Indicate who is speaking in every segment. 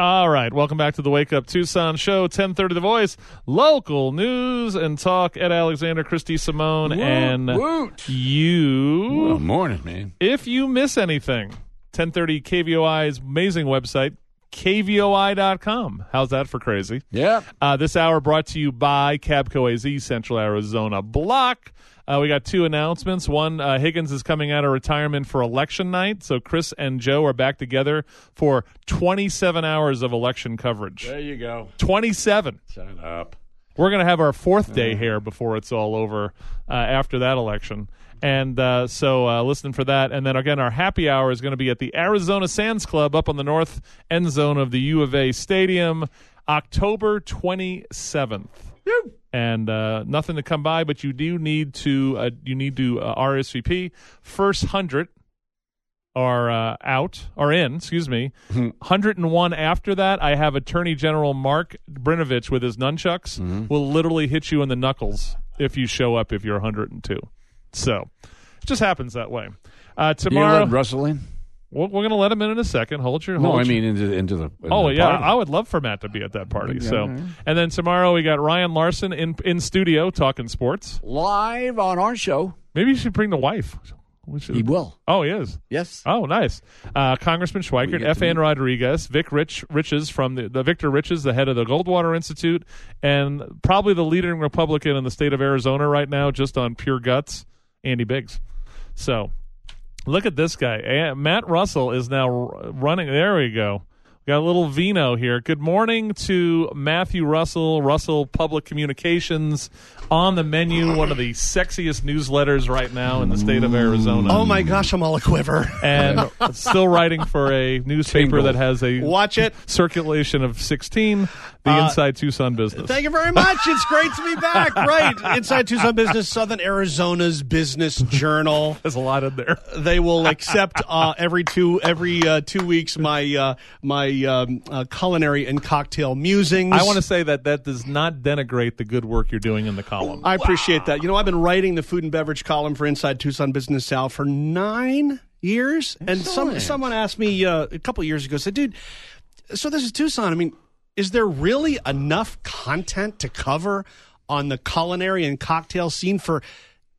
Speaker 1: All right, welcome back to the Wake Up Tucson Show, 1030 The Voice, local news and talk. Ed Alexander, Chris DeSimone, and
Speaker 2: Woot.
Speaker 1: you.
Speaker 2: Well, morning, man.
Speaker 1: If you miss anything, 1030 KVOI's amazing website, kvoi.com. How's that for crazy?
Speaker 2: Yeah.
Speaker 1: Uh, this hour brought to you by Cabco AZ Central Arizona Block. Uh, we got two announcements. One, uh, Higgins is coming out of retirement for election night, so Chris and Joe are back together for 27 hours of election coverage.
Speaker 2: There you go.
Speaker 1: 27.
Speaker 2: Shut up.
Speaker 1: We're going to have our fourth day here before it's all over uh, after that election. And uh, so uh, listen for that. And then again, our happy hour is going to be at the Arizona Sands Club up on the north end zone of the U of A Stadium, October 27th. And uh, nothing to come by, but you do need to uh, you need to uh, RSVP. First hundred are uh, out are in. Excuse me. Hundred and one after that, I have Attorney General Mark Brnovich with his nunchucks will literally hit you in the knuckles if you show up if you're 102. So it just happens that way. Uh, tomorrow,
Speaker 2: Russell in?
Speaker 1: we're, we're going to let him in in a second. Hold your.
Speaker 2: No, I mean into into the. into
Speaker 1: Oh
Speaker 2: the
Speaker 1: yeah,
Speaker 2: party.
Speaker 1: I would love for Matt to be at that party.
Speaker 2: Yeah,
Speaker 1: so,
Speaker 2: yeah.
Speaker 1: and then tomorrow we got Ryan Larson in in studio talking sports.
Speaker 2: live on our show.
Speaker 1: Maybe you should bring the wife. Should-
Speaker 2: He will.
Speaker 1: Oh, he is.
Speaker 2: Yes.
Speaker 1: Oh, nice. Uh, Congressman Schweikert,
Speaker 2: get to
Speaker 1: F. Ann. Rodriguez, Vic Rich Riches from the, the Victor Riches, the head of the Goldwater Institute, and probably the leading Republican in the state of Arizona right now, just on pure guts, Andy Biggs. So, look at this guy. Matt Russell is now running. There we go. Got a little vino here. Good morning to Matthew Russell, Russell Public Communications, on the menu, one of the sexiest newsletters right now in the state of Arizona
Speaker 3: Oh my gosh, I'm all a quiver.
Speaker 1: and still writing for a newspaper
Speaker 2: Tingle.
Speaker 1: that has a
Speaker 3: Watch it.
Speaker 1: circulation of 16, the
Speaker 3: Uh,
Speaker 1: Inside Tucson business.
Speaker 3: Thank you very much. It's great to be back. Right. Inside Tucson Business, Southern Arizona's business journal.
Speaker 1: There's a lot in there.
Speaker 3: They will accept uh, every two every uh, two weeks my uh, my um, uh, culinary and cocktail musings.
Speaker 1: I want to say that that does not denigrate the good work you're doing in the column.
Speaker 3: I appreciate that. You know, I've been writing the food and beverage column for Inside Tucson Business Sal for nine years, and some someone asked me uh, a couple years ago, said, "Dude, so this is Tucson. I mean, is there really enough content to cover on the culinary and cocktail scene for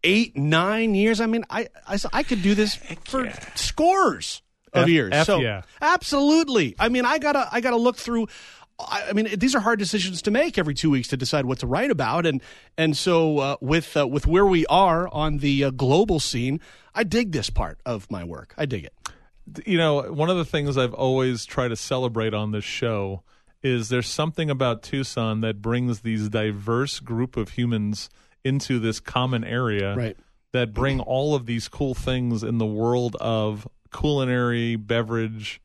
Speaker 3: eight, nine years? I mean, I I could do this for scores of
Speaker 1: F-
Speaker 3: years.
Speaker 1: F
Speaker 3: so
Speaker 1: yeah.
Speaker 3: absolutely. I mean, I gotta I gotta look through. I I mean, these are hard decisions to make every two weeks to decide what to write about, and and so uh, with uh, with where we are on the uh, global scene, I dig this part of my work. I dig it.
Speaker 1: you know, one of the things I've always tried to celebrate on this show is there's something about Tucson that brings these diverse group of humans into this common area
Speaker 3: Right.
Speaker 1: that bring all of these cool things in the world of culinary, beverage.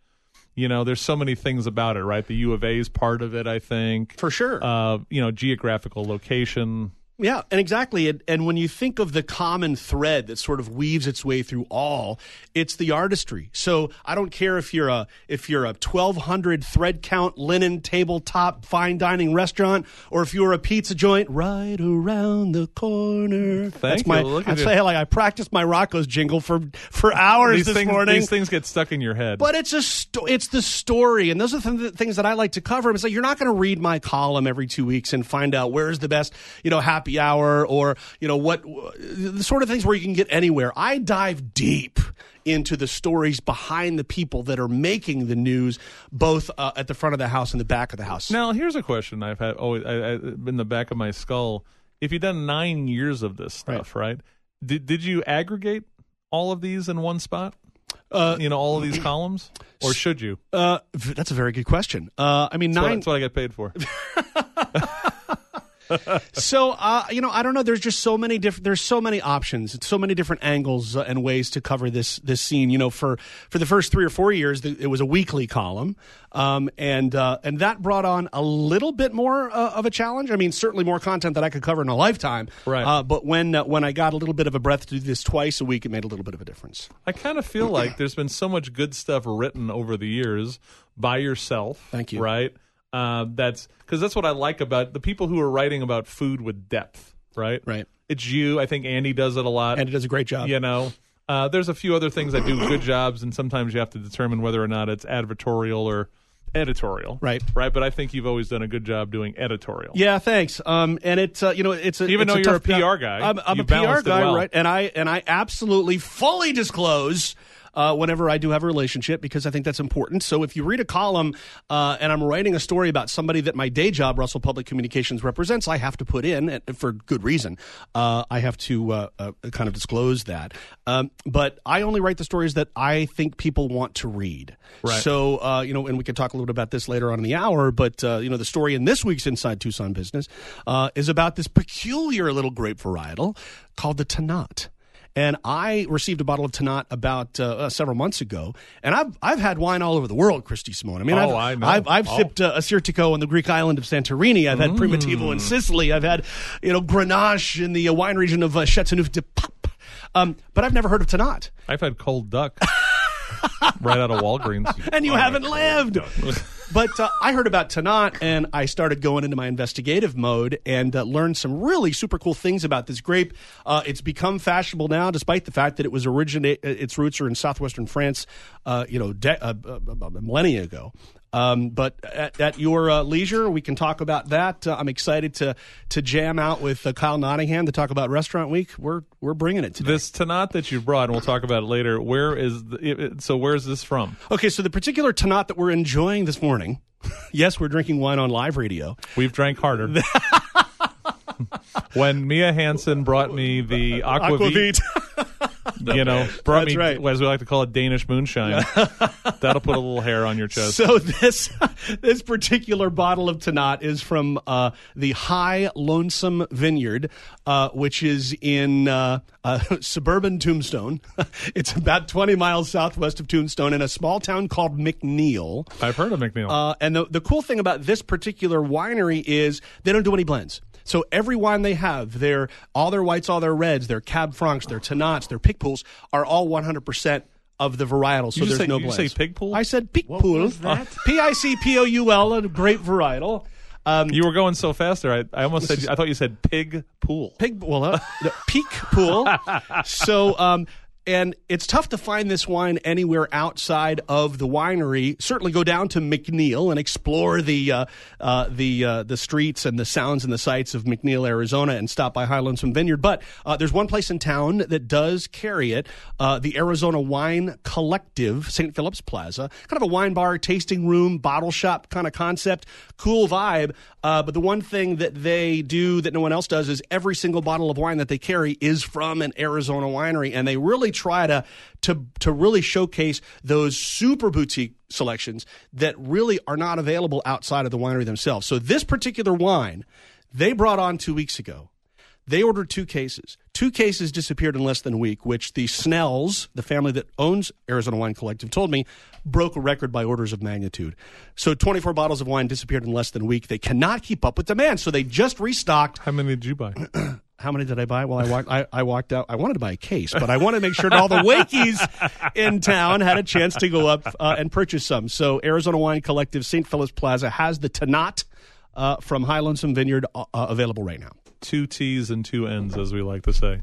Speaker 1: You know, there's so many things about it, right? The U of A is part of it, I think.
Speaker 3: For sure.
Speaker 1: Uh, you know, geographical location.
Speaker 3: Yeah, and exactly. And, and when you think of the common thread that sort of weaves its way through all, it's the artistry. So I don't care if you're a if you're a twelve hundred thread count linen tabletop fine dining restaurant, or if you're a pizza joint right around the corner. That's my.
Speaker 1: Look
Speaker 3: I say
Speaker 1: you.
Speaker 3: like I practiced my Rocco's jingle for for hours
Speaker 1: These
Speaker 3: this
Speaker 1: things,
Speaker 3: morning.
Speaker 1: these things get stuck in your head.
Speaker 3: But it's a sto- it's the story, and those are the things that I like to cover. It's like you're not going to read my column every two weeks and find out where's the best, you know, happy hour or you know what the sort of things where you can get anywhere. I dive deep into the stories behind the people that are making the news, both uh, at the front of the house and the back of the house.
Speaker 1: Now, here's a question I've had always I, I, in the back of my skull. If you've done nine years of this stuff, right? Did did you aggregate all of these in one spot?
Speaker 3: Uh,
Speaker 1: you know, all of these columns, or should you?
Speaker 3: uh, that's a very good question. Uh, I mean,
Speaker 1: That's what,
Speaker 3: nine.
Speaker 1: that's what I get paid for.
Speaker 3: So uh, you know, I don't know. There's just so many different. There's so many options, It's so many different angles uh, and ways to cover this this scene. You know, for for the first three or four years, the, it was a weekly column, um, and uh, and that brought on a little bit more uh, of a challenge. I mean, certainly more content that I could cover in a lifetime.
Speaker 1: Right.
Speaker 3: Uh, but when uh, when I got a little bit of a breath to do this twice a week, it made a little bit of a difference.
Speaker 1: I kind of feel like there's been so much good stuff written over the years by yourself.
Speaker 3: Thank you.
Speaker 1: Right. Uh, that's because that's what I like about the people who are writing about food with depth. Right.
Speaker 3: Right.
Speaker 1: It's you. I think Andy does it a lot.
Speaker 3: And it does a great job.
Speaker 1: you know uh, there's a few other things that do good jobs and sometimes you have to determine whether or not it's advertorial or editorial,
Speaker 3: Right.
Speaker 1: Right, but I think you've always done a good job doing editorial.
Speaker 3: Yeah, thanks. Um, and it's uh, you know it's a
Speaker 1: Even
Speaker 3: it's
Speaker 1: though you're
Speaker 3: tough
Speaker 1: a. PR guy,
Speaker 3: I'm, I'm a PR guy,
Speaker 1: well.
Speaker 3: right? And I and I absolutely fully disclose. Uh, whenever I do have a relationship, because I think that's important. So if you read a column uh, and I'm writing a story about somebody that my day job, Russell Public Communications, represents, I have to put in, for good reason, uh, I have to uh, uh, kind of disclose that. Um, but I only write the stories that I think people want to read.
Speaker 1: Right.
Speaker 3: So, uh, you know, and we can talk a little bit about this later on in the hour, but, uh, you know, the story in this week's Inside Tucson Business uh, is about this peculiar little grape varietal called the Tannat. And I received a bottle of Tannat about uh, uh, several months ago, and I've I've had wine all over the world, Chris DeSimone. I mean,
Speaker 1: Oh,
Speaker 3: I've,
Speaker 1: I know.
Speaker 3: I've, I've
Speaker 1: Oh.
Speaker 3: sipped uh, Assyrtiko on the Greek island of Santorini. I've had Primitivo in Sicily. I've had you know Grenache in the uh, wine region of uh, Chateauneuf de Pape. Um, but I've never heard of Tannat.
Speaker 1: I've had cold duck right out of Walgreens.
Speaker 3: and you haven't lived. but uh, I heard about Tannat, and I started going into my investigative mode and uh, learned some really super cool things about this grape. Uh, it's become fashionable now, despite the fact that it was originate. Its roots are in southwestern France, uh, you know, de- uh, uh, uh, millennia ago. Um, but at, at your uh, leisure, we can talk about that. Uh, I'm excited to to jam out with uh, Kyle Nottingham to talk about Restaurant Week. We're we're bringing it today.
Speaker 1: This Tannat that you brought, and we'll talk about it later. Where is the, it, it- so? Where's this from?
Speaker 3: Okay, so the particular Tannat that we're enjoying this morning. yes, we're drinking wine on live radio.
Speaker 1: We've drank harder. when Mia Hansen brought me the aquavit, you know, brought
Speaker 3: That's
Speaker 1: me
Speaker 3: right.
Speaker 1: as we like to call it Danish moonshine. That'll put a little hair on your chest.
Speaker 3: So this this particular bottle of Tannat is from uh, the High Lonesome Vineyard, uh, which is in uh, uh, suburban Tombstone. it's about 20 miles southwest of Tombstone in a small town called McNeal.
Speaker 1: I've heard of McNeal.
Speaker 3: Uh, and the, the cool thing about this particular winery is they don't do any blends. So every wine they have, their all their whites, all their reds, their Cab Francs, their Tannats, their Picpouls are all 100% of the varietal. So
Speaker 1: You
Speaker 3: there's
Speaker 1: say-
Speaker 3: no
Speaker 1: you
Speaker 3: blends.
Speaker 1: say Pig Pool?
Speaker 3: I said Picpoul.
Speaker 2: was that?
Speaker 3: P I C P O U L, a great varietal. Um,
Speaker 1: you were going so fast there. I, I almost said. I thought you said pig pool.
Speaker 3: pig well uh, peak pool so um and it's tough to find this wine anywhere outside of the winery. Certainly, go down to McNeal and explore the uh, uh, the uh, the streets and the sounds and the sights of McNeal, Arizona, and stop by High Lonesome Vineyard. But uh, there's one place in town that does carry it: uh, the Arizona Wine Collective, St. Philip's Plaza, kind of a wine bar, tasting room, bottle shop kind of concept, cool vibe. Uh, but the one thing that they do that no one else does is every single bottle of wine that they carry is from an Arizona winery, and they really try to to to really showcase those super boutique selections that really are not available outside of the winery themselves. So this particular wine they brought on two weeks ago. They ordered two cases. Two cases disappeared in less than a week, which the Snells, the family that owns Arizona Wine Collective, told me broke a record by orders of magnitude. So 24 bottles of wine disappeared in less than a week. They cannot keep up with demand, so they just restocked.
Speaker 1: How many did you buy?
Speaker 3: How many did I buy? Well, I walked. I, I walked out. I wanted to buy a case, but I wanted to make sure that all the Wakies in town had a chance to go up uh, and purchase some. So Arizona Wine Collective, St. Philip's Plaza has the Tannat uh, from High Lonesome Vineyard uh, uh, available right now.
Speaker 1: two T's and two N's, as we like to say.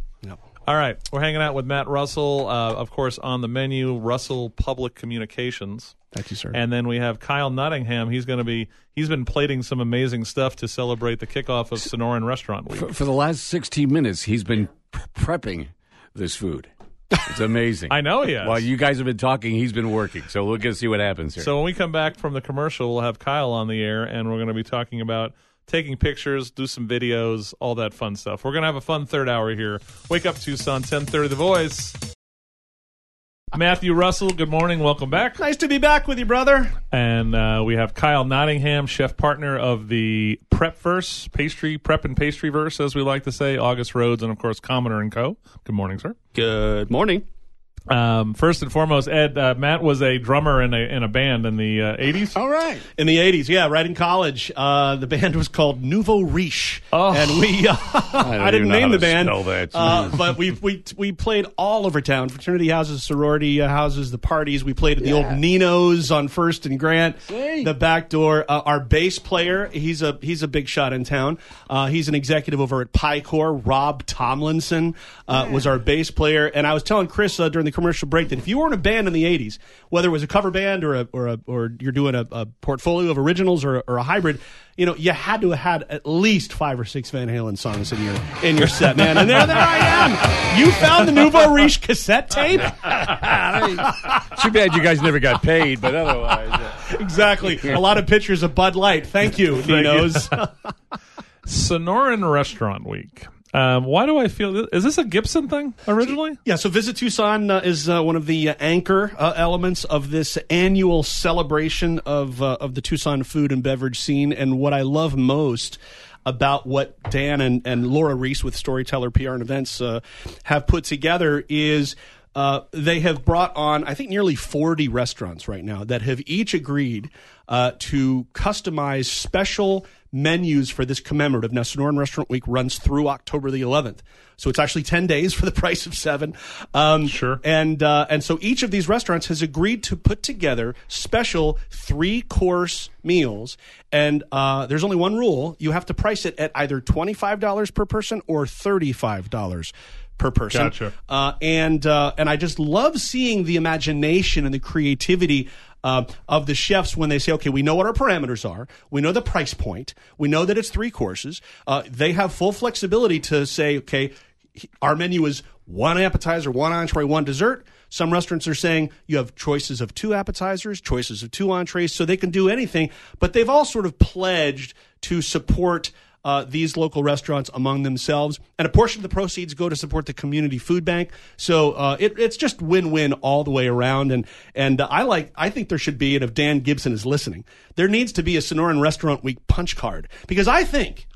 Speaker 1: All right, we're hanging out with Matt Russell, uh, of course, on the menu, Russell Public Communications.
Speaker 3: Thank you, sir.
Speaker 1: And then we have Kyle Nottingham. He's going to be he's been plating some amazing stuff to celebrate the kickoff of Sonoran Restaurant Week.
Speaker 2: For, for the last 16 minutes, he's been prepping this food. It's amazing.
Speaker 1: I know he has.
Speaker 2: While you guys have been talking, he's been working. So we'll get to see what happens here.
Speaker 1: So when we come back from the commercial, we'll have Kyle on the air, and we're going to be talking about taking pictures, do some videos, all that fun stuff. We're going to have a fun third hour here. Wake up, Tucson, ten thirty. The Voice. Matthew Russell, good morning. Welcome back.
Speaker 3: Nice to be back with you, brother.
Speaker 1: And uh, we have Kyle Nottingham, chef partner of the Prep Verse Pastry Prep and Pastry Verse, as we like to say. August Rhodes, and of course Commoner and Co. Good morning, sir.
Speaker 3: Good morning.
Speaker 1: Um, first and foremost, Ed uh, Matt was a drummer in a in a band in the uh, eighties.
Speaker 2: All right.
Speaker 3: In the 80s, yeah, right in college. Uh, the band was called Nouveau Riche.
Speaker 1: Oh.
Speaker 3: And we, uh, I, didn't name the band. Uh, but we, we, we played all over town fraternity houses, sorority uh, houses, the parties. We played at the old Nino's on First and Grant,
Speaker 2: Hey.
Speaker 3: the back door. Uh, our bass player, he's a, he's a big shot in town. Uh, he's an executive over at Pycor. Rob Tomlinson uh, was our bass player. And I was telling Chris uh, during the commercial break that if you were in a band in the '80s, whether it was a cover band or a or a, or you're doing a, a portfolio of originals or, or a hybrid, you know, you had to have had at least five or six Van Halen songs in your in your set, man. And there, there I am. You found the Nouveau Riche cassette tape.
Speaker 2: Too bad you guys never got paid, but otherwise. uh,
Speaker 3: exactly. A lot of pictures of Bud Light. Thank you, Ninos.
Speaker 1: Sonoran Restaurant Week. Um, why do I feel is this a Gibson thing originally?
Speaker 3: Yeah, so Visit Tucson uh, is uh, one of the uh, anchor uh, elements of this annual celebration of uh, of the Tucson food and beverage scene. And what I love most about what Dan and, and Laura Reese with Storyteller PR and Events uh, have put together is. Uh, they have brought on, I think, nearly 40 restaurants right now that have each agreed uh, to customize special menus for this commemorative. Now, Sonoran Restaurant Week runs through October the 11th, so it's actually 10 days for the price of seven. Um,
Speaker 1: Sure.
Speaker 3: And uh, and so each of these restaurants has agreed to put together special three course meals. And uh, there's only one rule: you have to price it at either twenty five dollars per person or thirty five dollars per person.
Speaker 1: Gotcha.
Speaker 3: Uh, and uh, and I just love seeing the imagination and the creativity. Uh, of the chefs when they say, okay, we know what our parameters are, we know the price point, we know that it's three courses. Uh, they have full flexibility to say, okay, our menu is one appetizer, one entree, one dessert. Some restaurants are saying you have choices of two appetizers, choices of two entrees, so they can do anything. But they've all sort of pledged to support uh, these local restaurants among themselves, and a portion of the proceeds go to support the community food bank. So uh, it, it's just win-win all the way around. And and uh, I like I think there should be, and if Dan Gibson is listening, there needs to be a Sonoran Restaurant Week punch card because I think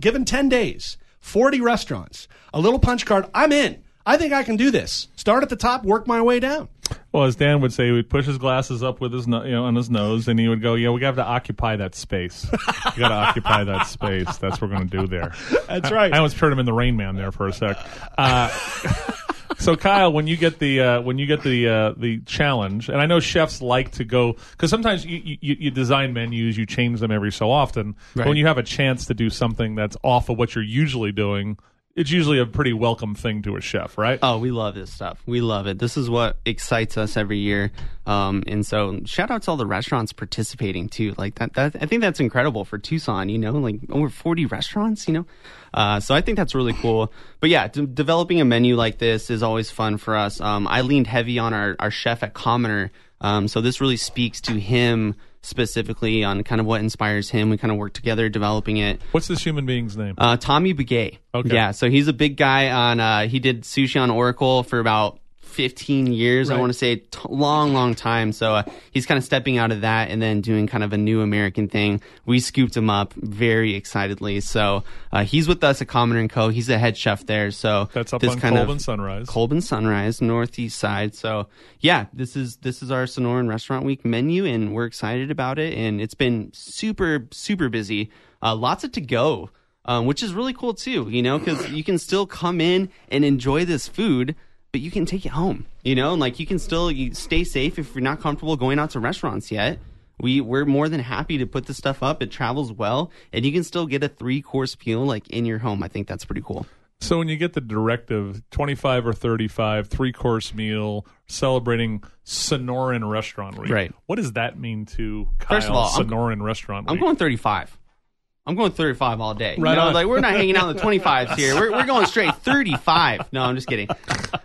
Speaker 3: given 10 days, 40 restaurants, a little punch card, I'm in. I think I can do this. Start at the top, work my way down.
Speaker 1: Well, as Dan would say, he would push his glasses up with his, no, you know, on his nose, and he would go, "Yeah, we have to occupy that space. we got to occupy that space. That's what we're going to do there."
Speaker 3: That's right.
Speaker 1: I, I almost turned him in the Rain Man there for a sec. Uh, so, Kyle, when you get the uh, when you get the uh, the challenge, and I know chefs like to go because sometimes you, you you design menus, you change them every so often. But
Speaker 2: Right.
Speaker 1: when you have a chance to do something that's off of what you're usually doing, it's usually a pretty welcome thing to a chef, right?
Speaker 4: Oh, we love this stuff. We love it. This is what excites us every year. Um, and so shout out to all the restaurants participating too. Like that, that, I think that's incredible for Tucson, you know, like over 40 restaurants, you know? Uh, so I think that's really cool. But yeah, de- developing a menu like this is always fun for us. Um, I leaned heavy on our, our chef at Commoner. Um, so this really speaks to him specifically on kind of what inspires him. We kind of work together developing it.
Speaker 1: What's this human being's name?
Speaker 4: Uh, Tommy Begay.
Speaker 1: Okay.
Speaker 4: Yeah, so he's a big guy on. Uh, he did sushi on Oracle for about 15 years. I want to say t- long, long time. So uh, he's kind of stepping out of that and then doing kind of a new American thing. We scooped him up very excitedly. So uh, he's with us at Commoner and Co. He's a head chef there. So
Speaker 1: That's up
Speaker 4: this
Speaker 1: on
Speaker 4: kind of-
Speaker 1: Colvin Sunrise.
Speaker 4: Colbin Sunrise, northeast side. So yeah, this is this is our Sonoran Restaurant Week menu, and we're excited about it. And it's been super super busy. Uh, lots of to go, um, which is really cool too. You know, because you can still come in and enjoy this food. But you can take it home, you know, and like you can still you stay safe if you're not comfortable going out to restaurants yet. We we're more than happy to put this stuff up. It travels well, and you can still get a three course meal like in your home. I think that's pretty cool.
Speaker 1: So when you get the directive, twenty-five or thirty-five, three-course meal, celebrating Sonoran Restaurant Week.
Speaker 4: Right.
Speaker 1: What does that mean to Kyle?
Speaker 4: First of all, I'm-
Speaker 1: Sonoran Restaurant
Speaker 4: I'm going 35. I'm going 35 all day.
Speaker 3: Right
Speaker 4: you know, like we're not hanging out in the 25s here. We're, we're going straight 35. No, I'm just kidding.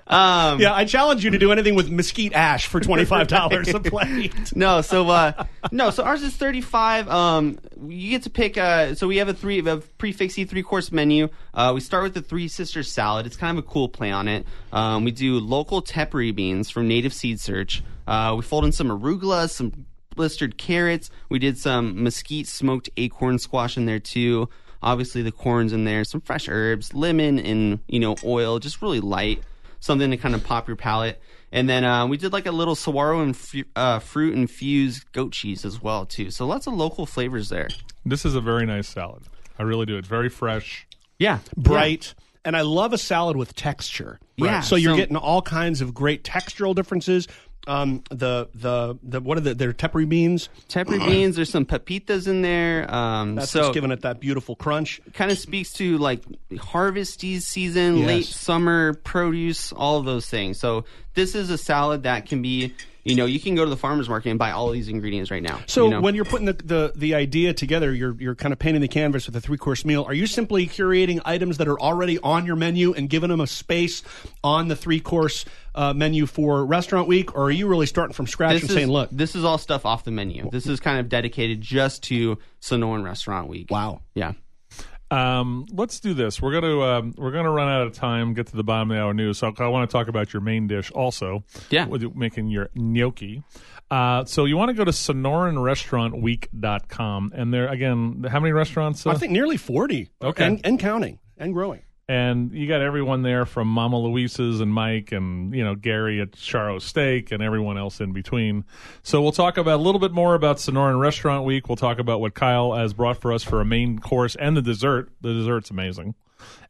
Speaker 4: Um,
Speaker 3: Yeah, I challenge you to do anything with mesquite ash for $25 a plate.
Speaker 4: No, so uh, no, so ours is 35. Um, you get to pick. Uh, so we have a three, a prefixy three course menu. Uh, we start with the Three Sisters salad. It's kind of a cool play on it. Um, we do local tepary beans from Native Seed Search. Uh, we fold in some arugula, some blistered carrots. We did some mesquite smoked acorn squash in there too. Obviously the corn's in there, some fresh herbs, lemon, and you know oil, just really light, something to kind of pop your palate. And then uh, we did like a little saguaro and fu- uh, fruit infused goat cheese as well too. So lots of local flavors there.
Speaker 1: This is a very nice salad. I really do. It's very fresh.
Speaker 4: Yeah,
Speaker 3: Bright. And I love a salad with texture.
Speaker 4: Yeah,
Speaker 3: So you're
Speaker 4: so-
Speaker 3: getting all kinds of great textural differences. Um, the the the what are the their tepary beans?
Speaker 4: Tepary beans. There's some pepitas in there. Um,
Speaker 3: That's
Speaker 4: so
Speaker 3: just giving it that beautiful crunch.
Speaker 4: kind of speaks to like harvest season,
Speaker 3: Yes.
Speaker 4: late summer produce, all of those things. So this is a salad that can be, you know, you can go to the farmers market and buy all of these ingredients right now.
Speaker 3: So
Speaker 4: you know?
Speaker 3: when you're putting the, the the idea together, you're you're kind of painting the canvas with a three course meal. Are you simply curating items that are already on your menu and giving them a space on the three course uh, menu for restaurant week, or are you really starting from scratch
Speaker 4: this
Speaker 3: and
Speaker 4: is,
Speaker 3: saying, "Look,
Speaker 4: this is all stuff off the menu. This is kind of dedicated just to Sonoran Restaurant Week.
Speaker 3: wow,
Speaker 4: Yeah.
Speaker 1: Um, let's do this. We're gonna um, we're gonna run out of time. Get to the bottom of the hour news. So I want to talk about your main dish also.
Speaker 4: Yeah.
Speaker 1: with making your gnocchi. Uh, so you want to go to sonoranrestaurantweek.com and there again. How many restaurants? Uh,
Speaker 3: I think nearly forty,
Speaker 1: Okay.
Speaker 3: and, and counting and growing."
Speaker 1: And you got everyone there from Mama Luisa's and Mike and you know Gary at Charro Steak and everyone else in between. So we'll talk about a little bit more about Sonoran Restaurant Week. We'll talk about what Kyle has brought for us for a main course and the dessert. The dessert's amazing.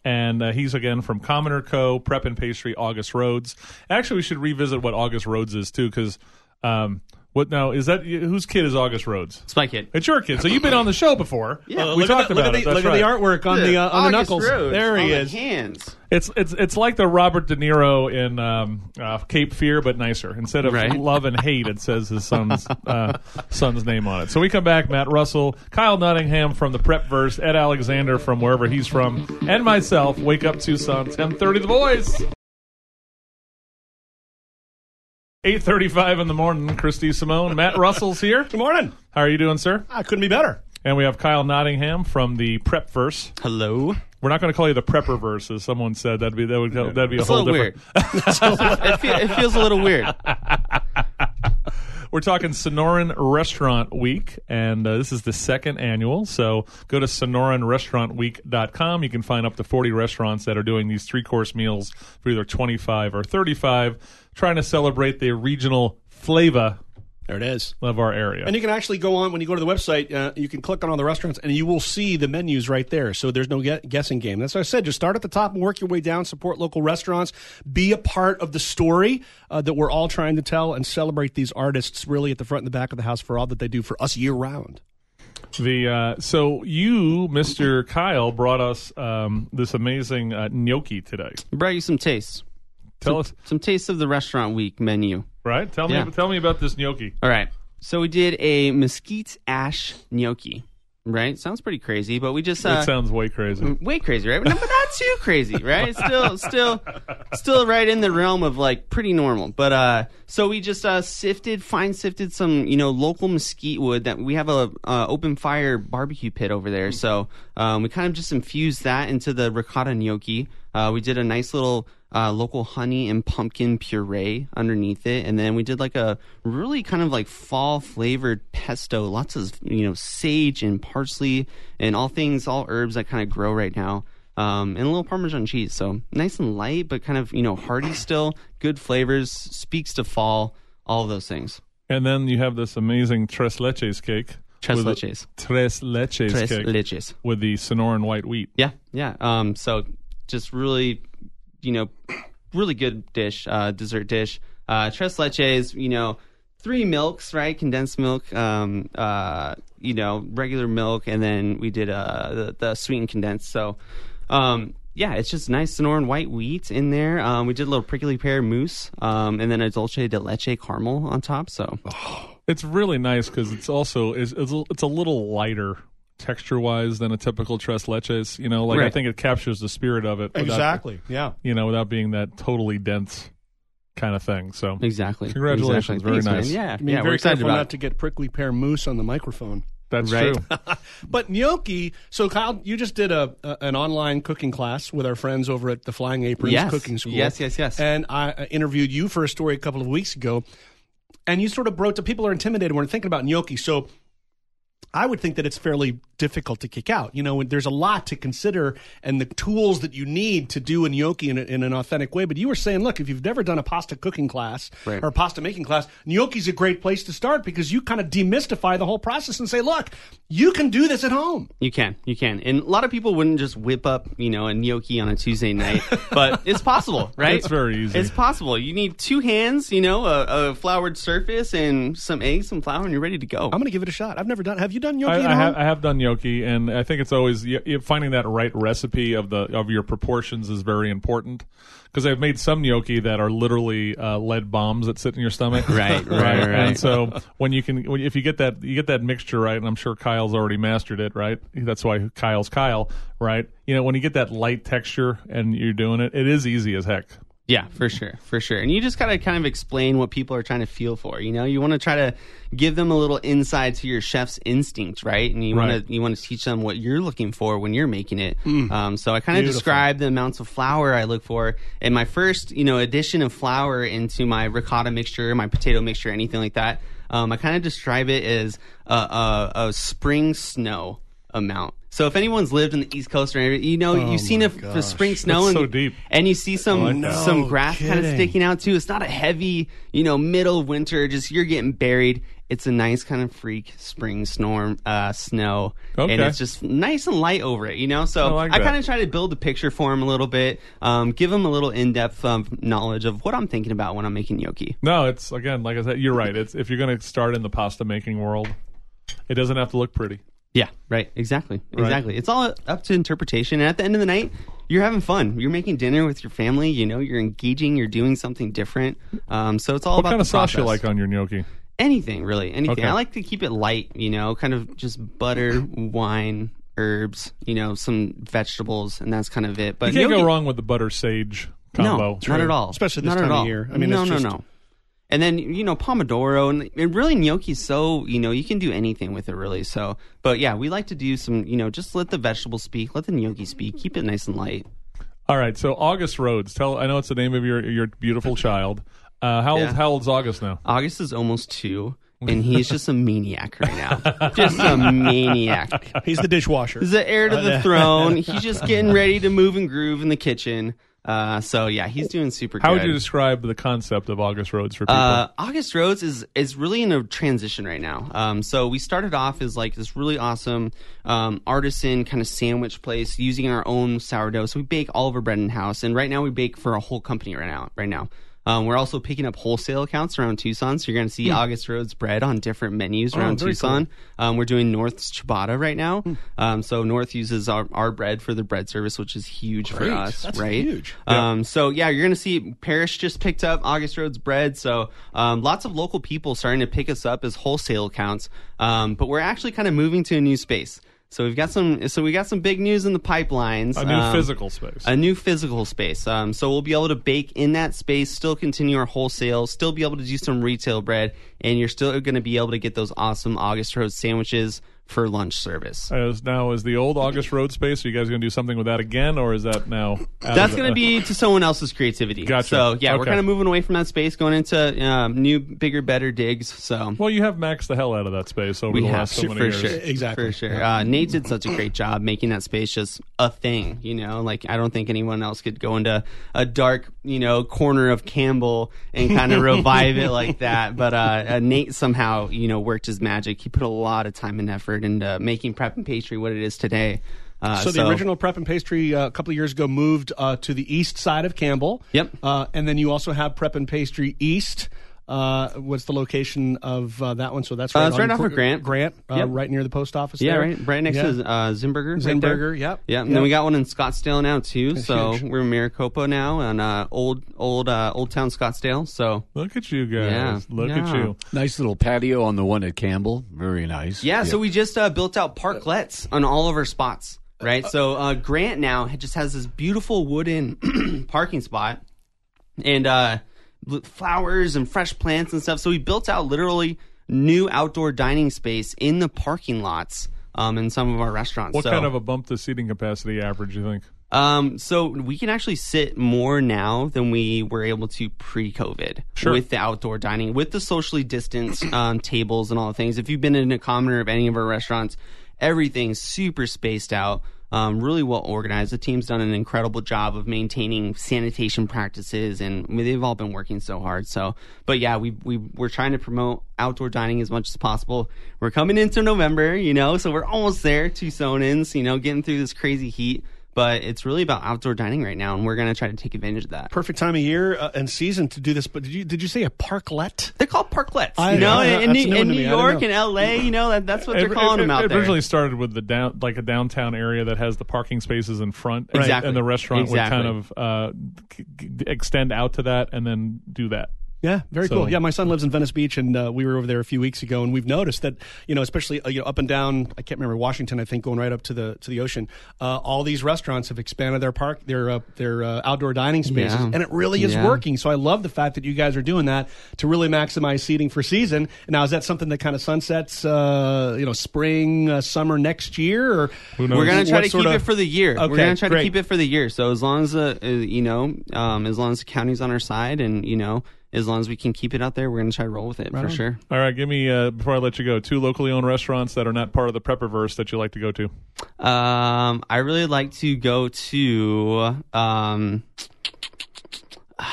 Speaker 1: And uh, he's again from Commoner Co. Prep and Pastry, August Rhodes. Actually, we should revisit what August Rhodes is too, because um, what now is that? Whose kid is August Rhodes?
Speaker 4: It's my kid.
Speaker 1: It's your kid. So you've been on the show before.
Speaker 4: Yeah,
Speaker 1: uh,
Speaker 3: we
Speaker 1: talked
Speaker 3: the,
Speaker 1: about
Speaker 3: look
Speaker 1: it.
Speaker 3: The, look right. at the artwork on the uh, on the knuckles.
Speaker 4: Rhodes
Speaker 3: there he is.
Speaker 4: hands.
Speaker 1: It's it's it's like the Robert De Niro in um, uh, Cape Fear, but nicer. Instead of
Speaker 4: right.
Speaker 1: love and hate, it says his son's uh, son's name on it. So we come back. Matt Russell, Kyle Nottingham from the Prep Verse, Ed Alexander from wherever he's from, and myself. Wake up Tucson, ten thirty. The Voice. 8.35 in the morning, Chris DeSimone. Matt Russell's here.
Speaker 3: Good morning.
Speaker 1: How are you doing, sir?
Speaker 3: I couldn't be better.
Speaker 1: And we have Kyle Nottingham from the Prep Verse.
Speaker 4: Hello.
Speaker 1: We're not going to call you the Prepper Verse, as someone said. That'd be, that would, that'd be a
Speaker 4: it's
Speaker 1: whole
Speaker 4: a
Speaker 1: different...
Speaker 4: Weird. it feels a little weird.
Speaker 1: We're talking Sonoran Restaurant Week, and uh, this is the second annual. So go to sonoranrestaurantweek.com. You can find up to 40 restaurants that are doing these three course meals for either 25 or 35, trying to celebrate the regional flavor
Speaker 3: There it is.
Speaker 1: of our area.
Speaker 3: And you can actually go on when you go to the website. Uh, you can click on all the restaurants, and you will see the menus right there. So there's no gue- guessing game. That's what I said. Just start at the top and work your way down. Support local restaurants. Be a part of the story uh, that we're all trying to tell, and celebrate these artists really at the front and the back of the house for all that they do for us year round.
Speaker 1: The uh, so you, Mr. Kyle, brought us um, this amazing uh, gnocchi today.
Speaker 4: Brought you some tastes.
Speaker 1: Tell
Speaker 4: some,
Speaker 1: us,
Speaker 4: some tastes of the restaurant week menu.
Speaker 1: Right? Tell me,
Speaker 4: Yeah.
Speaker 1: tell me about this gnocchi.
Speaker 4: All right. So we did a mesquite ash gnocchi. Right? Sounds pretty crazy, but we just uh,
Speaker 1: it sounds way crazy.
Speaker 4: way crazy, right? But not too crazy, right? Still, still, still right in the realm of like pretty normal. But uh, so we just uh, sifted, fine sifted some, you know, local mesquite wood that we have a uh, open fire barbecue pit over there. So um, we kind of just infused that into the ricotta gnocchi. Uh, we did a nice little uh, local honey and pumpkin puree underneath it, and then we did like a really kind of like fall flavored pesto. Lots of you know sage and parsley and all things, all herbs that kind of grow right now. Um, and a little Parmesan cheese, so nice and light, but kind of you know hearty still. Good flavors, speaks to fall. All those things.
Speaker 1: And then you have this amazing tres leches cake.
Speaker 4: Tres leches.
Speaker 1: Tres leches
Speaker 4: Tres
Speaker 1: cake
Speaker 4: leches.
Speaker 1: with the Sonoran white wheat.
Speaker 4: Yeah, yeah. Um, so just really, you know, really good dish, uh, dessert dish. Uh, tres leches, you know, three milks, right? Condensed milk, um, uh, you know, regular milk, and then we did uh, the, the sweetened condensed. So, um, yeah, it's just nice Sonoran white wheat in there. Um, we did a little prickly pear mousse, um, and then a dulce de leche caramel on top. So,
Speaker 1: It's really nice because it's also it's it's a little lighter texture wise than a typical tres leches. You know, like I think it captures the spirit of it. without-
Speaker 3: Yeah.
Speaker 1: You know, without being that totally dense kind of thing. So
Speaker 4: exactly.
Speaker 1: Congratulations.
Speaker 4: Exactly.
Speaker 1: Very
Speaker 4: Thanks, man.
Speaker 1: nice.
Speaker 4: Yeah,
Speaker 3: I mean,
Speaker 4: yeah,
Speaker 3: very
Speaker 4: we're excited about
Speaker 3: not
Speaker 4: it.
Speaker 3: to get prickly pear mousse on the microphone.
Speaker 1: that's
Speaker 4: Right.
Speaker 1: true.
Speaker 3: But gnocchi. So Kyle, you just did a, a an online cooking class with our friends over at the Flying Aprons
Speaker 4: Yes.
Speaker 3: Cooking School.
Speaker 4: Yes, yes, yes.
Speaker 3: And I uh, interviewed you for a story a couple of weeks ago, and you sort of broke to people are intimidated when they're thinking about gnocchi. So I would think that it's fairly difficult to kick out. You know, there's a lot to consider and the tools that you need to do a gnocchi in, a, in an authentic way. But you were saying, look, if you've never done a pasta cooking class
Speaker 4: Right.
Speaker 3: or a pasta making class, gnocchi's a great place to start because you kind of demystify the whole process and say, look, you can do this at home.
Speaker 4: You can, you can, and a lot of people wouldn't just whip up, you know, a gnocchi on a Tuesday night, but it's possible, right?
Speaker 1: It's very easy.
Speaker 4: It's possible. You need two hands, you know, a, a floured surface, and some eggs, some flour, and you're ready to go.
Speaker 3: I'm going to give it a shot. I've never done. Have you done gnocchi
Speaker 1: I,
Speaker 3: at
Speaker 1: I,
Speaker 3: home?
Speaker 1: have, I have done gnocchi, and I think it's always y- y- finding that right recipe of the of your proportions is very important. Because I've made some gnocchi that are literally uh, lead bombs that sit in your stomach.
Speaker 4: Right, right, right.
Speaker 1: And so when you can, if you get that, you get that mixture right, and I'm sure Kyle's already mastered it. Right. That's why Kyle's Kyle. Right. You know, when you get that light texture and you're doing it, it is easy as heck.
Speaker 4: Yeah, for sure, for sure. And you just gotta kind of explain what people are trying to feel for. You know, you want to try to give them a little insight to your chef's instinct, right? And you want to you want to teach them what you're looking for when you're making it. Um, so I kind of describe the amounts of flour I look for, in my first, you know, addition of flour into my ricotta mixture, my potato mixture, anything like that. Um, I kind of describe it as a, a, a spring snow amount. So if anyone's lived in the East Coast or anything, you know, you've seen a, a spring snow and,
Speaker 1: so deep.
Speaker 4: and you see some
Speaker 3: no
Speaker 4: some grass kind of sticking out too. It's not a heavy, you know, middle of winter. Just you're getting buried. It's a nice kind of freak spring storm, uh, snow, and it's just nice and light over it. You know, so
Speaker 1: I like
Speaker 4: I kind of try to build a picture for him a little bit, um, give him a little in depth um, knowledge of what I'm thinking about when I'm making gnocchi.
Speaker 1: No, it's again, like I said, you're right. It's if you're going to start in the pasta making world, it doesn't have to look pretty.
Speaker 4: Yeah, right. Exactly. Exactly. It's all up to interpretation. And at the end of the night, you're having fun. You're making dinner with your family. You know, you're engaging. You're doing something different. Um, so it's all.
Speaker 1: What
Speaker 4: about
Speaker 1: kind of sauce you like on your gnocchi?
Speaker 4: Anything really, anything.
Speaker 1: Okay.
Speaker 4: I like to keep it light, you know, kind of just butter, wine, herbs, you know, some vegetables, and that's kind of it. But
Speaker 1: You can't go wrong with the butter sage combo.
Speaker 4: No, not at all.
Speaker 3: Especially this
Speaker 4: at
Speaker 3: time of year. I mean,
Speaker 4: no, no, no. And then you know pomodoro and, and really gnocchi. So you know you can do anything with it really. So, but yeah, we like to do some. You know, just let the vegetables speak, let the gnocchi speak, keep it nice and light.
Speaker 1: All right, so August Rhodes. Tell I know it's the name of your your beautiful child. Uh, how old
Speaker 4: Yeah.
Speaker 1: how old's August now?
Speaker 4: August is almost two, and he's just a maniac right now. just a maniac.
Speaker 3: He's the dishwasher.
Speaker 4: He's the heir to the throne. He's just getting ready to move and groove in the kitchen. Uh, so yeah, he's doing super
Speaker 1: How
Speaker 4: good.
Speaker 1: would you describe the concept of August Rhodes for people?
Speaker 4: Uh, August Rhodes is is really in a transition right now. Um, so we started off as like this really awesome um, artisan kind of sandwich place using our own sourdough. So we bake all of our bread in house, and right now we bake for a whole company right now. Right now. Um, we're also picking up wholesale accounts around Tucson, so you're going to see August Rhodes' bread on different menus around
Speaker 3: very
Speaker 4: Tucson. Um, we're doing North's ciabatta right now, um, so North uses our, our bread for the bread service, which is huge
Speaker 3: Great.
Speaker 4: for us.
Speaker 3: That's
Speaker 4: right?
Speaker 3: huge.
Speaker 4: Um, so yeah, you're gonna see Parish just picked up August Rhodes' bread. So um, lots of local people starting to pick us up as wholesale accounts. Um, but we're actually kind of moving to a new space. So we've got some. So we got some big news in the pipelines.
Speaker 1: a new
Speaker 4: Um,
Speaker 1: physical space.
Speaker 4: a new physical space. Um, so we'll be able to bake in that space, still continue our wholesale, still be able to do some retail bread, and you're still going to be able to get those awesome August Rhodes sandwiches for lunch service.
Speaker 1: As now is the old August Rhodes space. Are you guys going to do something with that again, or is that now?
Speaker 4: That's going to be to someone else's creativity.
Speaker 1: Gotcha.
Speaker 4: So yeah, we're kind of moving away from that space, going into um, new, bigger, better digs. So
Speaker 1: Well, you have maxed the hell out of that space over
Speaker 4: we
Speaker 1: the
Speaker 4: have
Speaker 1: last so many
Speaker 4: for
Speaker 1: years.
Speaker 4: sure,
Speaker 3: Exactly.
Speaker 4: for sure. Uh, Nate did such a great job making that space just a thing. You know, like I don't think anyone else could go into a dark, you know, corner of Campbell and kind of revive it like that. But uh, uh, Nate somehow, you know, worked his magic. He put a lot of time and effort into making prep and pastry what it is today. Uh,
Speaker 3: So the original prep and pastry uh, a couple of years ago moved uh, to the east side of Campbell.
Speaker 4: Yep.
Speaker 3: Uh, and then you also have prep and pastry east. Uh, what's the location of uh, that one? So that's
Speaker 4: Uh,
Speaker 3: right,
Speaker 4: it's right off of Grant.
Speaker 3: Grant, uh,
Speaker 4: Yep.
Speaker 3: right near the post office.
Speaker 4: Yeah,
Speaker 3: there.
Speaker 4: right, right next
Speaker 3: Yeah.
Speaker 4: to uh, Zimberger. right there.
Speaker 3: Zimberger, yep.
Speaker 4: Yeah, and
Speaker 3: Yep.
Speaker 4: then we got one in Scottsdale now too. so
Speaker 3: huge.
Speaker 4: we're in Maricopa now, and uh, old, old, uh, old town Scottsdale. So
Speaker 1: Look at you guys.
Speaker 4: Yeah.
Speaker 1: Look at you.
Speaker 2: Nice little patio on the one at Campbell. Very nice.
Speaker 4: yeah, so we just uh, built out parklets on all of our spots. Right, so uh, Grant now just has this beautiful wooden parking spot, and uh, l- flowers and fresh plants and stuff. So we built out literally new outdoor dining space in the parking lots um, in some of our restaurants.
Speaker 1: What
Speaker 4: So-
Speaker 1: kind of a bump to seating capacity average you think?
Speaker 4: Um, so we can actually sit more now than we were able to pre-COVID
Speaker 1: Sure.
Speaker 4: with the outdoor dining, with the socially distanced um, tables and all the things. If you've been in a commoner of any of our restaurants, Everything's super spaced out. Um, really well organized. The team's done an incredible job of maintaining sanitation practices, and I mean, they've all been working so hard. So, but yeah, we we we're trying to promote outdoor dining as much as possible. We're coming into November, you know, so we're almost there. Two Tucsonans, you know, getting through this crazy heat but it's really about outdoor dining right now, and we're going to try to take advantage of that.
Speaker 3: Perfect time of year uh, and season to do this. But did you did you say a parklet?
Speaker 4: They're called parklets.
Speaker 3: I-
Speaker 4: you know,
Speaker 3: I-
Speaker 4: in,
Speaker 3: that's
Speaker 4: New,
Speaker 3: new
Speaker 4: in New
Speaker 3: me. I didn't
Speaker 4: York and L.A., you know, that, that's what they're
Speaker 1: It-
Speaker 4: calling
Speaker 1: it,
Speaker 4: them out
Speaker 1: it
Speaker 4: there.
Speaker 1: originally started with the down, like a downtown area that has the parking spaces in front, and-
Speaker 4: Exactly.
Speaker 1: and the restaurant would kind of uh, c- c- extend out to that and then do that.
Speaker 3: Yeah, very
Speaker 1: So-
Speaker 3: cool. Yeah, my son lives in Venice Beach, and uh, we were over there a few weeks ago, and we've noticed that you know, especially uh, you know, up and down. I can't remember Washington. I think going right up to the to the ocean. Uh, all these restaurants have expanded their park, their uh, their uh, outdoor dining spaces,
Speaker 4: Yeah.
Speaker 3: and it really is
Speaker 4: Yeah.
Speaker 3: working. So I love the fact that you guys are doing that to really maximize seating for season. Now, is that something that kind of sunsets, uh, you know, spring, uh, summer next year, or
Speaker 1: Who knows?
Speaker 4: We're gonna try to keep
Speaker 3: of-
Speaker 4: it for the year.
Speaker 3: Okay,
Speaker 4: We're gonna try
Speaker 3: great.
Speaker 4: to keep it for the year. So as long as uh, uh, you know, um, as long as the county's on our side, and you know, as long as we can keep it out there, we're gonna try to roll with it for
Speaker 3: on.
Speaker 4: sure.
Speaker 1: All right, give me uh, before I let you go two locally owned restaurants that are not part of the Prepperverse that you like to go to.
Speaker 4: Um, I really like to go to um.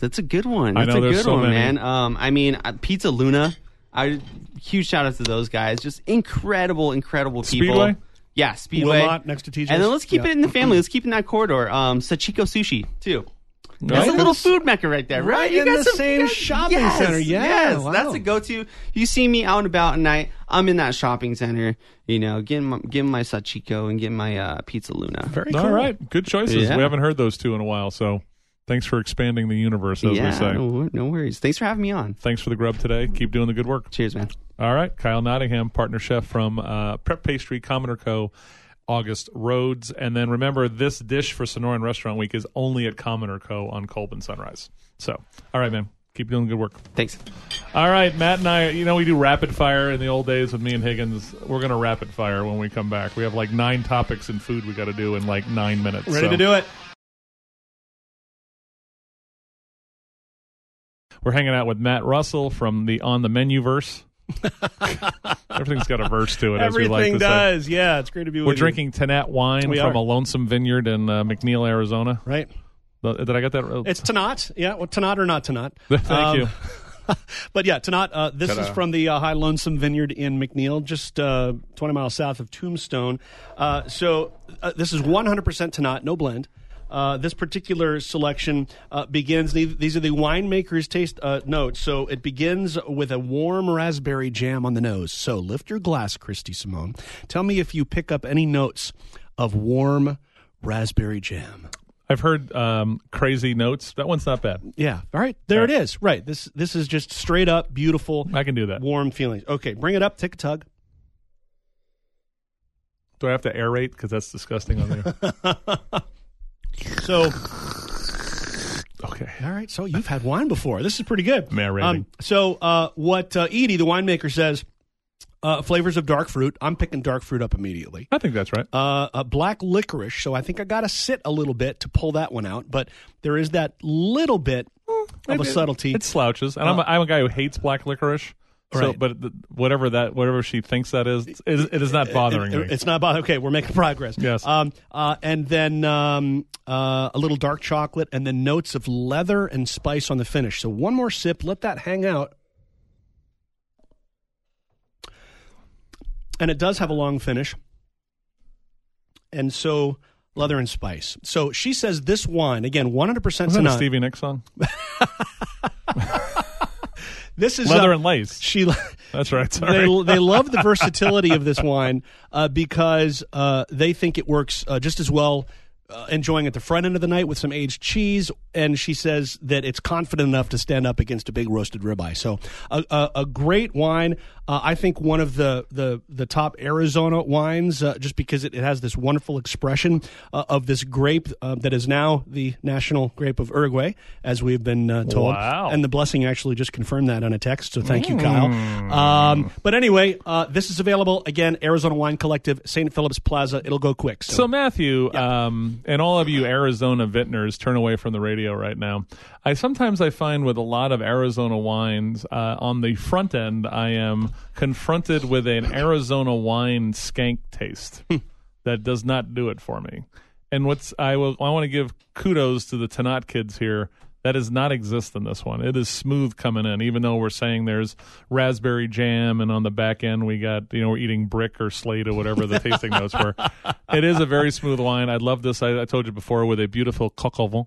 Speaker 4: That's a good one.
Speaker 1: I
Speaker 4: That's
Speaker 1: know,
Speaker 4: a good
Speaker 1: so
Speaker 4: one,
Speaker 1: many.
Speaker 4: man. Um, I mean, uh, Pizza Luna. I huge shout out to those guys. Just incredible, incredible people.
Speaker 1: Speedway?
Speaker 4: Yeah, Speedway.
Speaker 3: Wilmot next to TJ's?
Speaker 4: And then let's keep
Speaker 3: Yeah.
Speaker 4: it in the family. Let's keep it in that corridor. Um, Sachiko Sushi too. That's a
Speaker 1: Right?
Speaker 4: little food mecca right there, right?
Speaker 3: Right
Speaker 4: You
Speaker 3: in
Speaker 4: got
Speaker 3: the
Speaker 4: some-
Speaker 3: same
Speaker 4: you got-
Speaker 3: shopping
Speaker 4: yes,
Speaker 3: center. Yeah,
Speaker 4: yes,
Speaker 3: wow.
Speaker 4: that's a go-to. You see me out and about at night. I'm in that shopping center. You know, getting my, getting my Sachiko and getting my uh, Pizza Luna.
Speaker 3: Very cool.
Speaker 1: All right, good choices.
Speaker 4: Yeah.
Speaker 1: We haven't heard those two in a while, so thanks for expanding the universe, as
Speaker 4: yeah,
Speaker 1: we say.
Speaker 4: no, no worries. Thanks for having me on.
Speaker 1: Thanks for the grub today. Keep doing the good work.
Speaker 4: Cheers, man.
Speaker 1: All right, Kyle Nottingham, partner chef from uh, Prep Pastry, Commoner Co. August Rhodes, and then remember this dish for Sonoran Restaurant Week is only at Commoner Co. on Colbin Sunrise. So, all right, man, keep doing good work.
Speaker 4: Thanks.
Speaker 1: All right, Matt and I, you know, we do rapid fire in the old days with me and Higgins. We're going to rapid fire when we come back. We have like nine topics in food we got to do in like nine minutes.
Speaker 3: Ready
Speaker 1: so
Speaker 3: to do it?
Speaker 1: We're hanging out with Matt Russell from the On the Menu verse. Everything's got a verse to it, as we like
Speaker 3: Everything
Speaker 1: to say.
Speaker 3: does. Yeah, it's great to be with
Speaker 1: We're
Speaker 3: you.
Speaker 1: drinking Tannat wine
Speaker 3: We
Speaker 1: from
Speaker 3: are.
Speaker 1: a lonesome vineyard in uh, McNeal, Arizona.
Speaker 3: Right.
Speaker 1: Did I get that? right?
Speaker 3: It's Tannat. Yeah, well, Tannat or not Tannat.
Speaker 1: Thank
Speaker 3: Um,
Speaker 1: you.
Speaker 3: But yeah, Tannat, uh, this is
Speaker 1: Ta-da.
Speaker 3: from the uh, High Lonesome Vineyard in McNeal, just uh, 20 miles south of Tombstone. Uh, so uh, this is 100% Tannat, no blend. Uh, this particular selection uh, begins, these are the winemaker's taste uh, notes. So it begins with a warm raspberry jam on the nose. So lift your glass, Chris DeSimone. Tell me if you pick up any notes of warm raspberry jam.
Speaker 1: I've heard um, crazy notes. That one's not bad.
Speaker 3: Yeah. All right. There
Speaker 1: Right.
Speaker 3: it is. Right. This this is just straight up beautiful,
Speaker 1: I can do that.
Speaker 3: warm feelings. Okay, bring it up. Take a tug.
Speaker 1: Do I have to aerate? Because that's disgusting on there.
Speaker 3: So,
Speaker 1: okay.
Speaker 3: all right. So you've had wine before. This is pretty good. Um, so, uh, what uh, Edie, the winemaker, says uh, flavors of dark fruit. I'm picking dark fruit up immediately.
Speaker 1: I think that's right.
Speaker 3: Uh, uh, black licorice. So I think I got to sit a little bit to pull that one out. But there is that little bit of a subtlety.
Speaker 1: It slouches, and I'm, a, I'm a guy who hates black licorice. So,
Speaker 3: Right.
Speaker 1: but th- whatever that, whatever she thinks that is, it, is- it is not bothering
Speaker 3: It-
Speaker 1: me.
Speaker 3: It's not bothering. Okay, we're making progress.
Speaker 1: Yes.
Speaker 3: Um, uh, and then um, uh, a little dark chocolate, and then notes of leather and spice on the finish. So one more sip. Let that hang out. And it does have a long finish. And so leather and spice. So she says this wine again, one hundred percent
Speaker 1: Was that a. Stevie Nicks song?
Speaker 3: This is
Speaker 1: Leather
Speaker 3: uh,
Speaker 1: and lace.
Speaker 3: She.
Speaker 1: That's right. Sorry.
Speaker 3: they, they love the versatility of this wine uh, because uh, they think it works uh, just as well uh, enjoying at the front end of the night with some aged cheese. And she says that it's confident enough to stand up against a big roasted ribeye. So a, a, a great wine. Uh, I think one of the the, the top Arizona wines, uh, just because it, it has this wonderful expression uh, of this grape uh, that is now the national grape of Uruguay, as we've been uh, told.
Speaker 1: Wow.
Speaker 3: And the blessing actually just confirmed that on a text. So thank you, Kyle. Um, but anyway, uh, this is available again. Arizona Wine Collective, St. Philip's Plaza. It'll go quick. So,
Speaker 1: So Matthew, um, and all of you Arizona vintners, turn away from the radio right now. I sometimes I find with a lot of Arizona wines uh, on the front end, I am confronted with an Arizona wine skank taste that does not do it for me. And what's I will I want to give kudos to the Tannat kids here. That does not exist in this one. It is smooth coming in, even though we're saying there's raspberry jam, and on the back end we got you know we're eating brick or slate or whatever the tasting notes were. It is a very smooth wine. I love this. I, I told you before with a beautiful coq au vin.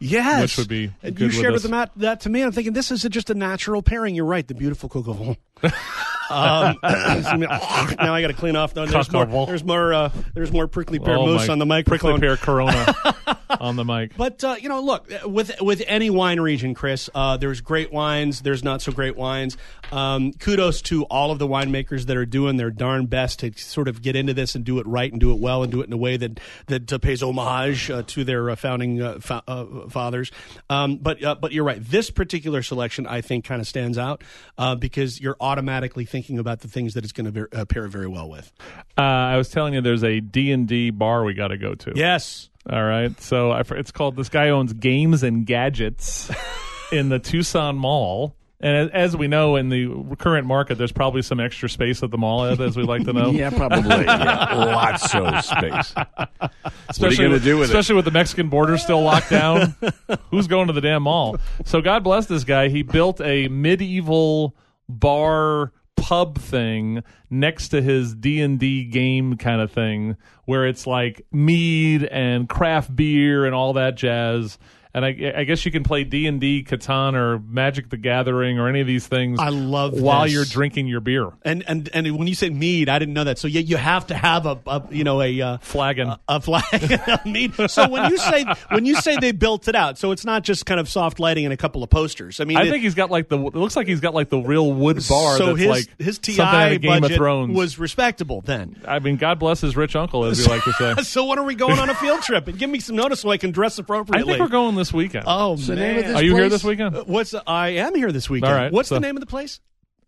Speaker 3: Yes,
Speaker 1: Which would be good
Speaker 3: you shared
Speaker 1: this.
Speaker 3: with them that, that to me. I'm thinking this is just a natural pairing. You're right. The beautiful coq au vin. um, now I got to clean off. No, there's more. There's more. Uh, there's more prickly pear
Speaker 1: Oh,
Speaker 3: mousse on the microphone.
Speaker 1: Prickly pear Corona on the mic.
Speaker 3: But uh, you know, look with with any wine region, Chris, uh, there's great wines, there's not so great wines. Um, kudos to all of the winemakers that are doing their darn best to sort of get into this and do it right and do it well and do it in a way that that uh, pays homage uh, to their uh, founding uh, fa- uh, fathers. Um, but uh, but you're right. This particular selection, I think, kind of stands out uh, because you're automatically thinking about the things that it's going to uh, pair very well with.
Speaker 1: Uh, I was telling you, there's a D and D bar we got to go to.
Speaker 3: Yes.
Speaker 1: All right. So I, it's called. This guy owns Games and Gadgets in the Tucson Mall. And as, as we know, in the current market, there's probably some extra space at the mall, Ed, as we like to know.
Speaker 2: Yeah, probably. Yeah, lots of space.
Speaker 1: Especially
Speaker 2: gonna do with it?
Speaker 1: especially with the Mexican border still locked down. Who's going to the damn mall? So God bless this guy. He built a medieval bar pub thing next to his D&D game kind of thing where it's like mead and craft beer and all that jazz. And I, I guess you can play D and D, Catan, or Magic the Gathering, or any of these things.
Speaker 3: I love
Speaker 1: while
Speaker 3: this.
Speaker 1: you're drinking your beer,
Speaker 3: And and and when you say mead, I didn't know that. So yeah, you have to have a, a you know a uh,
Speaker 1: flagon.
Speaker 3: a flag of mead. So when you say when you say they built it out, so it's not just kind of soft lighting and a couple of posters. I mean,
Speaker 1: I
Speaker 3: it-
Speaker 1: think he's got like the. It looks like he's got like the real wood bar.
Speaker 3: so
Speaker 1: that's
Speaker 3: his
Speaker 1: like
Speaker 3: his TI
Speaker 1: something out of Game
Speaker 3: budget was respectable then.
Speaker 1: I mean, God bless his rich uncle, as we like to say.
Speaker 3: So when are we going on a field trip? And give me some notice so I can dress appropriately.
Speaker 1: I think we're going this weekend.
Speaker 3: Oh
Speaker 2: the
Speaker 3: man,
Speaker 2: name of this
Speaker 1: Are you here this weekend?
Speaker 3: Uh, What's I am here this weekend.
Speaker 1: All right,
Speaker 3: What's
Speaker 1: so-
Speaker 3: the name of the place?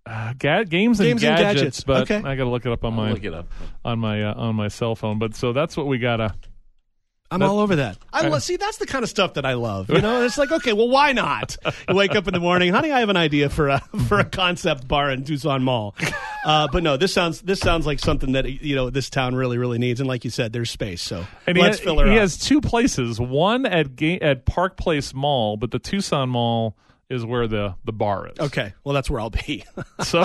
Speaker 1: Uh, ga- games and
Speaker 3: Games and
Speaker 1: gadgets,
Speaker 3: Gadgets.
Speaker 1: but
Speaker 3: Okay.
Speaker 1: I got to look it up on my
Speaker 2: Look it up.
Speaker 1: on my uh, on my cell phone. But so that's what we gotta.
Speaker 3: I'm
Speaker 1: That-
Speaker 3: all over that. I lo- see. That's the kind of stuff that I love. You know, it's like, okay, well, why not? You wake up in the morning, honey. I have an idea for a for a concept bar in Tucson Mall. Uh, but no, this sounds this sounds like something that you know this town really really needs. And like you said, there's space. So
Speaker 1: And he,
Speaker 3: let's
Speaker 1: ha-
Speaker 3: fill her
Speaker 1: he
Speaker 3: up.
Speaker 1: has two places. One at ga- at Park Place Mall, but the Tucson Mall is where the the bar is.
Speaker 3: okay, well, that's where I'll be.
Speaker 1: So,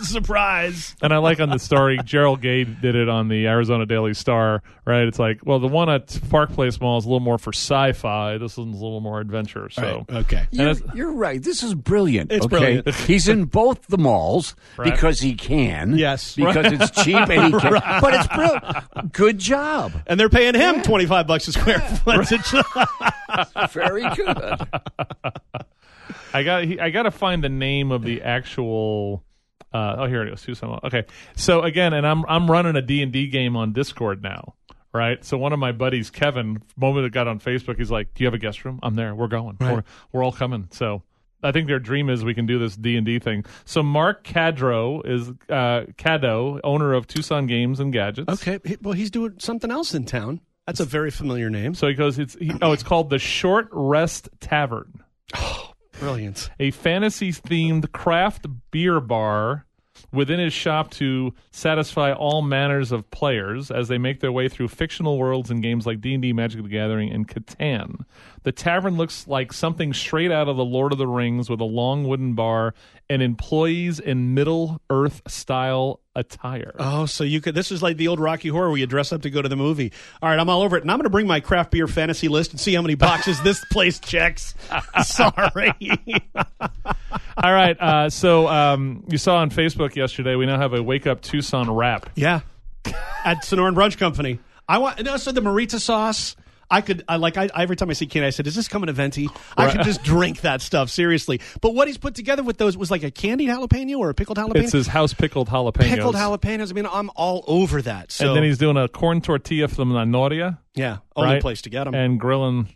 Speaker 3: Surprise.
Speaker 1: and I like on the story, Gerald Gay did it on the Arizona Daily Star. Right? It's like, well, the one at Park Place Mall is a little more for sci-fi. This one's a little more adventure. So.
Speaker 3: Okay.
Speaker 2: You're, you're right. This is brilliant.
Speaker 3: It's
Speaker 2: okay?
Speaker 3: brilliant.
Speaker 2: He's in both the malls
Speaker 1: Right.
Speaker 2: because he can.
Speaker 3: Yes.
Speaker 2: Because it's cheap and he can. But it's brilliant. Good job.
Speaker 3: And they're paying him twenty five bucks a square foot.
Speaker 2: Very good.
Speaker 1: I got he, I got to find the name of the actual. Uh, oh, here it is. Tucson. Okay, so again, and I'm I'm running a D and D game on Discord now. Right, so one of my buddies, Kevin, moment it got on Facebook, he's like, "Do you have a guest room? I'm there. We're going. We're, we're all coming." So I think their dream is we can do this D and D thing. So Mark Cadro is uh, Caddo, owner of Tucson Games and Gadgets.
Speaker 3: okay. Well, he's doing something else in town. That's a very familiar name.
Speaker 1: So he goes, "It's he, oh, it's called the Short Rest Tavern."
Speaker 3: Brilliant.
Speaker 1: a fantasy themed craft beer bar within his shop to satisfy all manners of players as they make their way through fictional worlds in games like D&D, Magic the Gathering, and Catan. The tavern looks like something straight out of the Lord of the Rings with a long wooden bar and employees in Middle Earth style attire.
Speaker 3: Oh, so you could. This is like the old Rocky Horror where you dress up to go to the movie. All right, I'm all over it, and I'm going to bring my craft beer fantasy list and see how many boxes this place checks. Sorry.
Speaker 1: All right, uh, so um, you saw on Facebook yesterday we now have a Wake Up Tucson wrap.
Speaker 3: yeah, at Sonoran Brunch Company. I want. No, so the marita sauce. I could. I like. I every time I see Ken, I said, "Does this come in a venti?" I could just drink that stuff seriously. But what he's put together with those was like a candied jalapeno or a pickled jalapeno.
Speaker 1: It's his house pickled jalapenos.
Speaker 3: pickled jalapenos. I mean, I'm all over that. So
Speaker 1: and then he's doing a corn tortilla from La Noria.
Speaker 3: yeah, only
Speaker 1: right?
Speaker 3: place to get them.
Speaker 1: and grilling.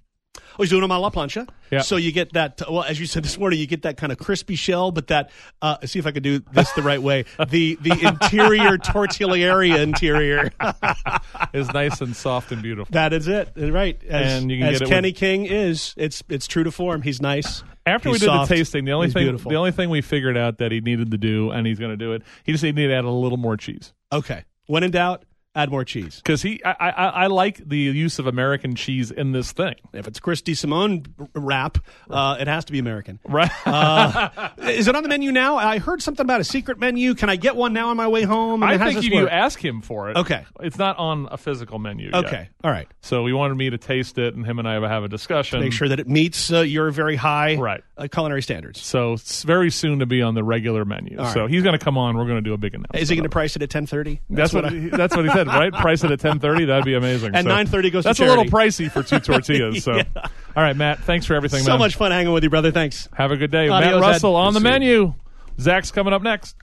Speaker 3: Oh, he's doing them a la plancha.
Speaker 1: Yeah.
Speaker 3: So you get that. Well, as you said this morning, you get that kind of crispy shell, but that. Uh, see if I could do this the right way. The the interior tortillera interior.
Speaker 1: is nice and soft and beautiful.
Speaker 3: that is it. Right. As,
Speaker 1: And you can
Speaker 3: as
Speaker 1: get it
Speaker 3: Kenny
Speaker 1: with-
Speaker 3: King is. It's it's true to form. He's nice.
Speaker 1: After we did
Speaker 3: soft.
Speaker 1: the tasting, the only thing
Speaker 3: beautiful.
Speaker 1: the only thing we figured out that he needed to do, and he's going to do it, he just needed to add a little more cheese.
Speaker 3: Okay. When in doubt, add more cheese.
Speaker 1: Because he, I, I, I like the use of American cheese in this thing,
Speaker 3: If it's Chris DeSimone wrap, uh, it has to be American.
Speaker 1: right?
Speaker 3: Is it on the menu now? I heard something about a secret menu. Can I get one now on my way home?
Speaker 1: I
Speaker 3: mean, how does
Speaker 1: think
Speaker 3: this
Speaker 1: if you ask him for it,
Speaker 3: Okay.
Speaker 1: it's not on a physical menu. yet.
Speaker 3: Okay. All right.
Speaker 1: So he wanted me to taste it, and him and I would have a discussion.
Speaker 3: Make sure that it meets uh, your very high
Speaker 1: Right.
Speaker 3: uh, culinary standards.
Speaker 1: So it's very soon to be on the regular menu.
Speaker 3: All
Speaker 1: so
Speaker 3: right.
Speaker 1: he's going to come on. We're going to do a big announcement.
Speaker 3: Is he going to price it at ten thirty?
Speaker 1: That's, what, he, that's what he said, right? Price it at ten thirty. That'd be amazing.
Speaker 3: And
Speaker 1: So
Speaker 3: 9:30 goes to
Speaker 1: That's a little pricey for two tortillas. So, all right, Matt. Thanks for everything.
Speaker 3: So
Speaker 1: man.
Speaker 3: much fun hanging with you, brother. Thanks.
Speaker 1: Have a good day,
Speaker 3: Adios,
Speaker 1: Matt Russell
Speaker 3: Ed.
Speaker 1: on the menu. Zach's coming up next.